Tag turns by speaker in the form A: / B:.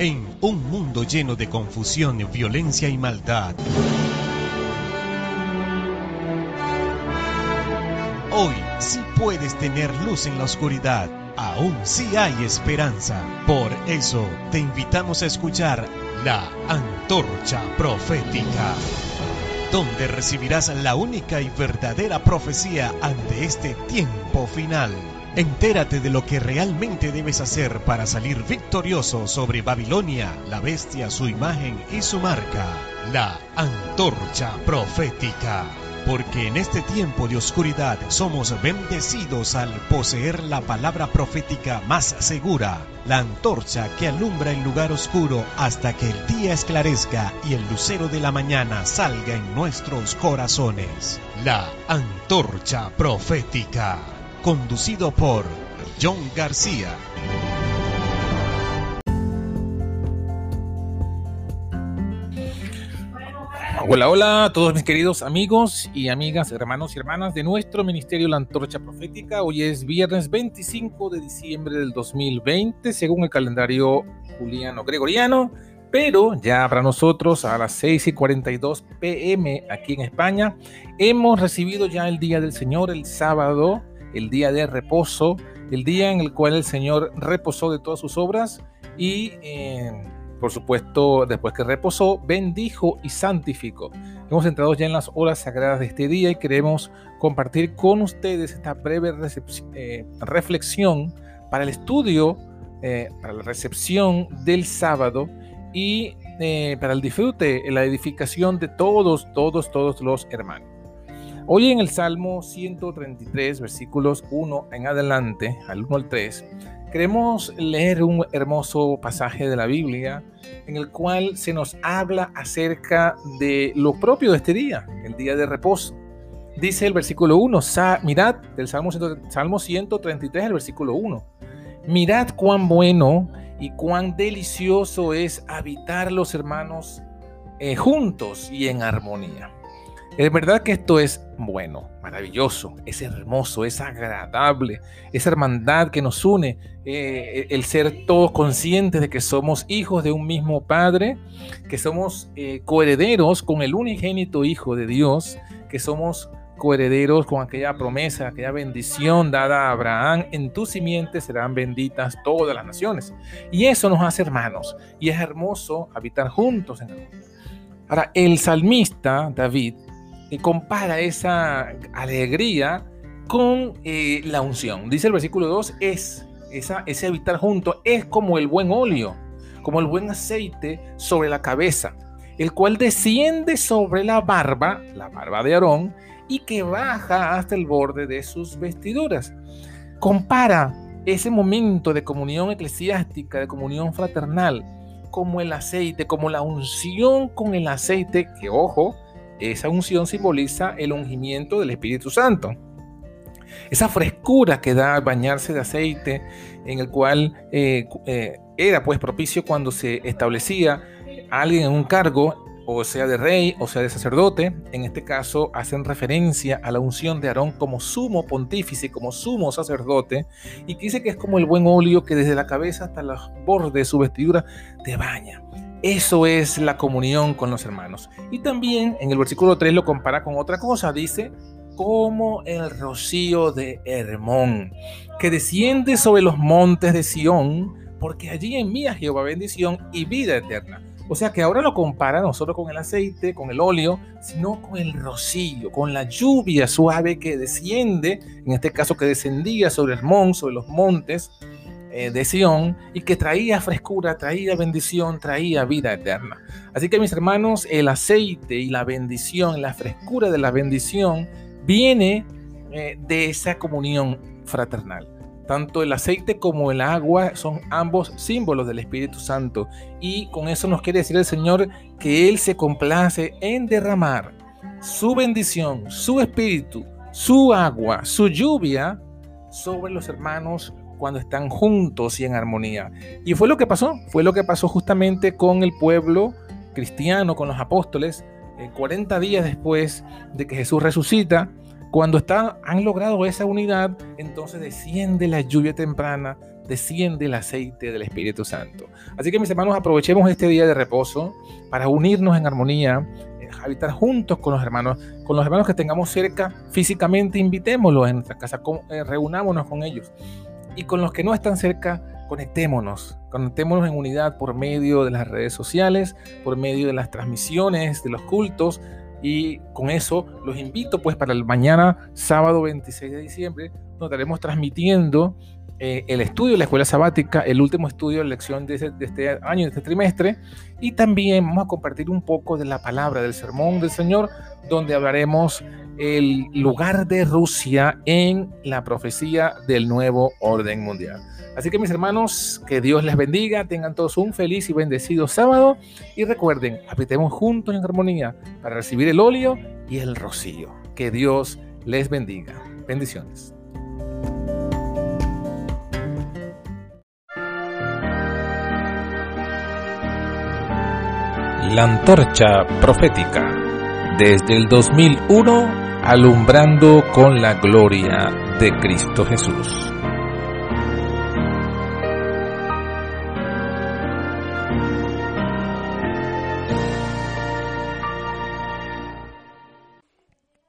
A: En un mundo lleno de confusión, violencia y maldad. Hoy sí puedes tener luz en la oscuridad. Aún sí hay esperanza. Por eso te invitamos a escuchar la antorcha profética, donde recibirás la única y verdadera profecía ante este tiempo final. Entérate de lo que realmente debes hacer para salir victorioso sobre Babilonia, la bestia, su imagen y su marca. La antorcha profética. Porque en este tiempo de oscuridad somos bendecidos al poseer la palabra profética más segura, la antorcha que alumbra el lugar oscuro hasta que el día esclarezca y el lucero de la mañana salga en nuestros corazones. La antorcha profética conducido por John García.
B: Hola, hola a todos mis queridos amigos y amigas, hermanos y hermanas de nuestro Ministerio La Antorcha Profética. Hoy es viernes 25 de diciembre del 2020, según el calendario juliano-gregoriano, pero ya para nosotros a las 6 y 42 pm aquí en España, hemos recibido ya el Día del Señor, el sábado el día de reposo, el día en el cual el Señor reposó de todas sus obras y, eh, por supuesto, después que reposó, bendijo y santificó. Hemos entrado ya en las horas sagradas de este día y queremos compartir con ustedes esta breve eh, reflexión para el estudio, eh, para la recepción del sábado y para el disfrute, la edificación de todos, todos, todos los hermanos. Hoy en el Salmo 133, versículos 1 en adelante, al 1 al 3, queremos leer un hermoso pasaje de la Biblia en el cual se nos habla acerca de lo propio de este día, el día de reposo. Dice el versículo 1, mirad del Salmo, Salmo 133, el versículo 1, mirad cuán bueno y cuán delicioso es habitar los hermanos eh, juntos y en armonía. Es verdad que esto es bueno, maravilloso, es hermoso, es agradable, esa hermandad que nos une, eh, el ser todos conscientes de que somos hijos de un mismo Padre, que somos eh, coherederos con el unigénito Hijo de Dios, que somos coherederos con aquella promesa, aquella bendición dada a Abraham, en tu simiente serán benditas todas las naciones. Y eso nos hace hermanos, y es hermoso habitar juntos en el mundo. Ahora, el salmista David y compara esa alegría con eh, la unción. Dice el versículo 2, es esa, ese habitar junto, es como el buen óleo, como el buen aceite sobre la cabeza, el cual desciende sobre la barba, la barba de Aarón, y que baja hasta el borde de sus vestiduras. Compara ese momento de comunión eclesiástica, de comunión fraternal, como el aceite, como la unción con el aceite, que ojo, esa unción simboliza el ungimiento del Espíritu Santo. Esa frescura que da bañarse de aceite, en el cual eh, eh, era pues propicio cuando se establecía alguien en un cargo, o sea de rey, o sea de sacerdote. En este caso hacen referencia a la unción de Aarón como sumo pontífice, como sumo sacerdote, y dice que es como el buen óleo que desde la cabeza hasta los bordes de su vestidura te baña. Eso es la comunión con los hermanos. Y también en el versículo 3 lo compara con otra cosa. Dice, como el rocío de Hermón, que desciende sobre los montes de Sión, porque allí envía Jehová bendición y vida eterna. O sea que ahora lo compara no solo con el aceite, con el óleo, sino con el rocío, con la lluvia suave que desciende, en este caso que descendía sobre Hermón, sobre los montes, eh, de Sion y que traía frescura, traía bendición, traía vida eterna. Así que mis hermanos, el aceite y la bendición, la frescura de la bendición viene eh, de esa comunión fraternal. Tanto el aceite como el agua son ambos símbolos del Espíritu Santo. Y con eso nos quiere decir el Señor que Él se complace en derramar su bendición, su espíritu, su agua, su lluvia sobre los hermanos cuando están juntos y en armonía. Y fue lo que pasó, fue lo que pasó justamente con el pueblo cristiano, con los apóstoles, 40 eh, días después de que Jesús resucita, cuando está, han logrado esa unidad, entonces desciende la lluvia temprana, desciende el aceite del Espíritu Santo. Así que mis hermanos, aprovechemos este día de reposo para unirnos en armonía, eh, habitar juntos con los hermanos, con los hermanos que tengamos cerca físicamente, invitémoslos en nuestra casa, eh, reunámonos con ellos. Y con los que no están cerca, conectémonos, conectémonos en unidad por medio de las redes sociales, por medio de las transmisiones, de los cultos, y con eso los invito pues para el mañana sábado 26 de diciembre nos estaremos transmitiendo eh, el estudio de la escuela sabática, el último estudio de lección de, de, este año, de este trimestre, y también vamos a compartir un poco de la palabra del sermón del Señor, donde hablaremos el lugar de Rusia en la profecía del nuevo orden mundial. Así que mis hermanos, que Dios les bendiga, tengan todos un feliz y bendecido sábado y recuerden, apretemos juntos en armonía para recibir el óleo y el rocío. Que Dios les bendiga. Bendiciones. La antorcha profética. Desde el 2001, alumbrando con la gloria de Cristo Jesús.